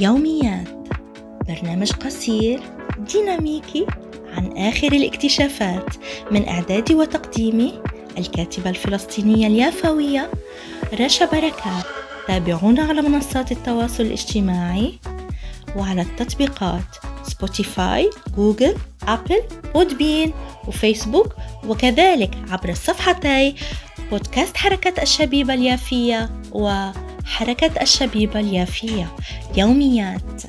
يوميات برنامج قصير ديناميكي عن آخر الاكتشافات من إعدادي وتقديمي الكاتبة الفلسطينية اليافوية رشا بركات. تابعونا على منصات التواصل الاجتماعي وعلى التطبيقات Spotify Google Apple Podbean و Facebook وكذلك عبر الصفحتي بودكاست حركة الشبيبة اليافية وحركة الشبيبة اليافية يوميات.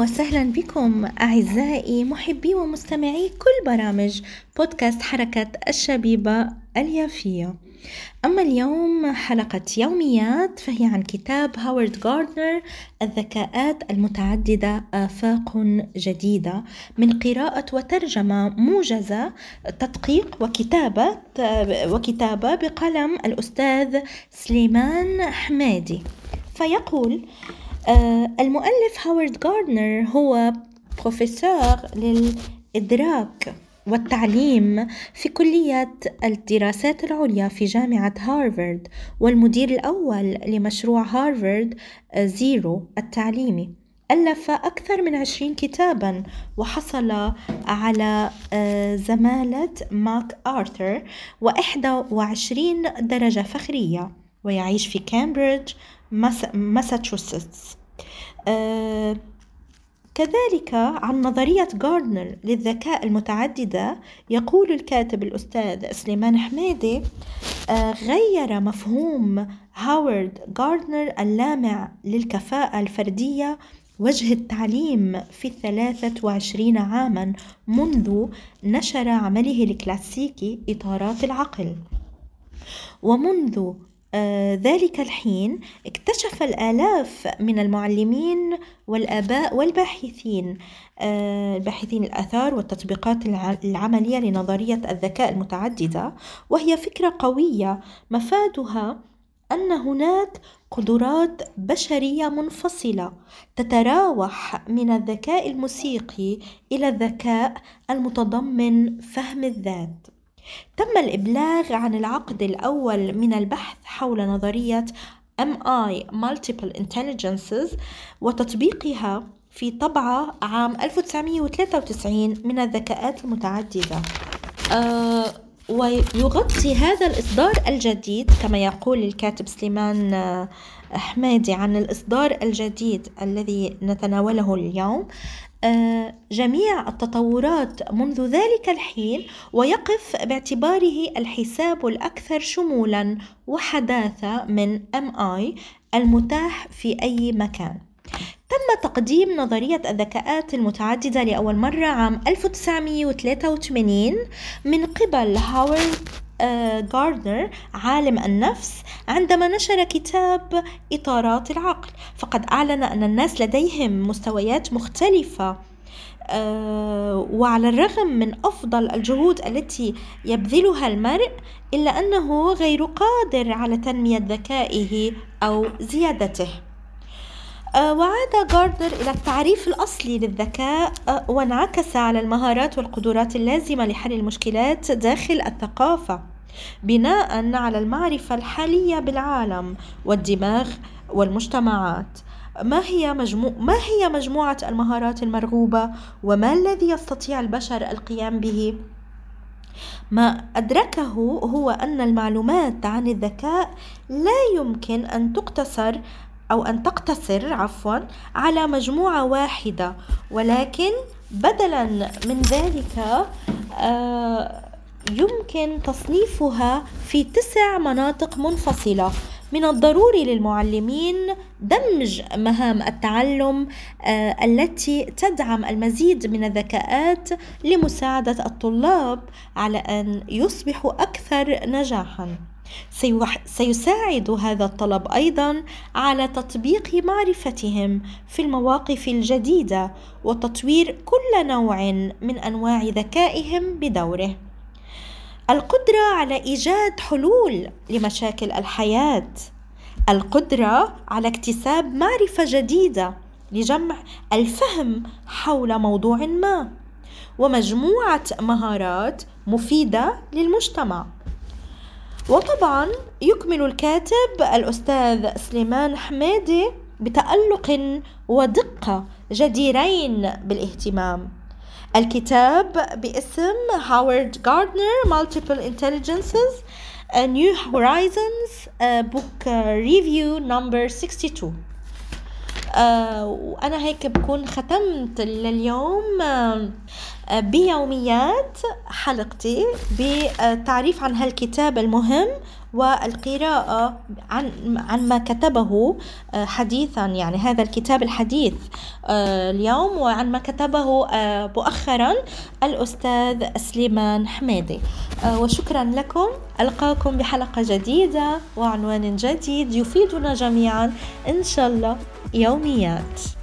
وسهلا بكم أعزائي محبي ومستمعي كل برامج بودكاست حركة الشبيبة اليافية. أما اليوم حلقة يوميات فهي عن كتاب هاورد جاردنر الذكاءات المتعددة آفاق جديدة من قراءة وترجمة موجزة تدقيق وكتابة وكتابة بقلم الأستاذ سليمان حمادي. فيقول المؤلف هاورد جاردنر هو بروفيسور للإدراك والتعليم في كلية الدراسات العليا في جامعة هارفارد والمدير الأول لمشروع هارفارد Zero التعليمي. ألف أكثر من عشرين كتابا وحصل على آه، زمالة ماك آرثر وإحدى وعشرين درجة فخرية ويعيش في كامبريدج ماساتشوستس آه كذلك عن نظرية جاردنر للذكاء المتعددة يقول الكاتب الأستاذ سليمان حميدي آه غير مفهوم هاورد جاردنر اللامع للكفاءة الفردية وجه التعليم في الثلاثة وعشرين عاما منذ نشر عمله الكلاسيكي إطارات العقل. ومنذ ذلك الحين اكتشف الآلاف من المعلمين والآباء والباحثين آه، الباحثين الآثار والتطبيقات العملية لنظرية الذكاء المتعددة وهي فكرة قوية. مفادها أن هناك قدرات بشرية منفصلة تتراوح من الذكاء الموسيقي إلى الذكاء المتضمن فهم الذات. تم الإبلاغ عن العقد الأول من البحث حول نظرية MI Multiple Intelligences وتطبيقها في طبعة عام 1993 من الذكاءات المتعددة. أه ويغطي هذا الإصدار الجديد كما يقول الكاتب سليمان آه، حمادي عن الإصدار الجديد الذي نتناوله اليوم. جميع التطورات منذ ذلك الحين ويقف باعتباره الحساب الأكثر شمولا وحداثة من MI المتاح في أي مكان. تم تقديم نظرية الذكاءات المتعددة لأول مرة عام 1983 من قبل هاورد جاردنر عالم النفس عندما نشر كتاب إطارات العقل. فقد أعلن أن الناس لديهم مستويات مختلفة آه، وعلى الرغم من أفضل الجهود التي يبذلها المرء إلا أنه غير قادر على تنمية ذكائه أو زيادته. آه، وعاد جاردنر إلى التعريف الأصلي للذكاء آه، وانعكس على المهارات والقدرات اللازمة لحل المشكلات داخل الثقافة بناء على المعرفة الحالية بالعالم والدماغ والمجتمعات. ما هي مجموع ما هي مجموعة المهارات المرغوبة؟ وما الذي يستطيع البشر القيام به؟ ما أدركه هو أن المعلومات عن الذكاء لا يمكن أن تقتصر أو أن تقتصر عفوا على مجموعة واحدة ولكن بدلا من ذلك آه يمكن تصنيفها في تسع مناطق منفصلة من الضروري للمعلمين دمج مهام التعلم آه التي تدعم المزيد من الذكاءات لمساعدة الطلاب على أن يصبحوا أكثر نجاحًا. سيساعد هذا الطلب أيضا على تطبيق معرفتهم في المواقف الجديدة وتطوير كل نوع من أنواع ذكائهم بدوره. القدرة على إيجاد حلول لمشاكل الحياة. القدرة على اكتساب معرفة جديدة لجمع الفهم حول موضوع ما. ومجموعة مهارات مفيدة للمجتمع. وطبعا يكمل الكاتب الأستاذ سليمان حمادي بتألق ودقة جديرين بالاهتمام. الكتاب باسم هاورد جاردنر Multiple Intelligences A New Horizons Book Review Number 62 آه وأنا هيك بكون ختمت لليوم آه بيوميات حلقتي بالتعريف عن هالكتاب المهم والقراءة عن عن ما كتبه آه، حديثا يعني هذا الكتاب الحديث آه، اليوم وعن ما كتبه آه، مؤخرا الأستاذ سليمان حميدي. وشكرا لكم. ألقاكم بحلقة جديدة وعنوان جديد يفيدنا جميعا إن شاء الله يوميات.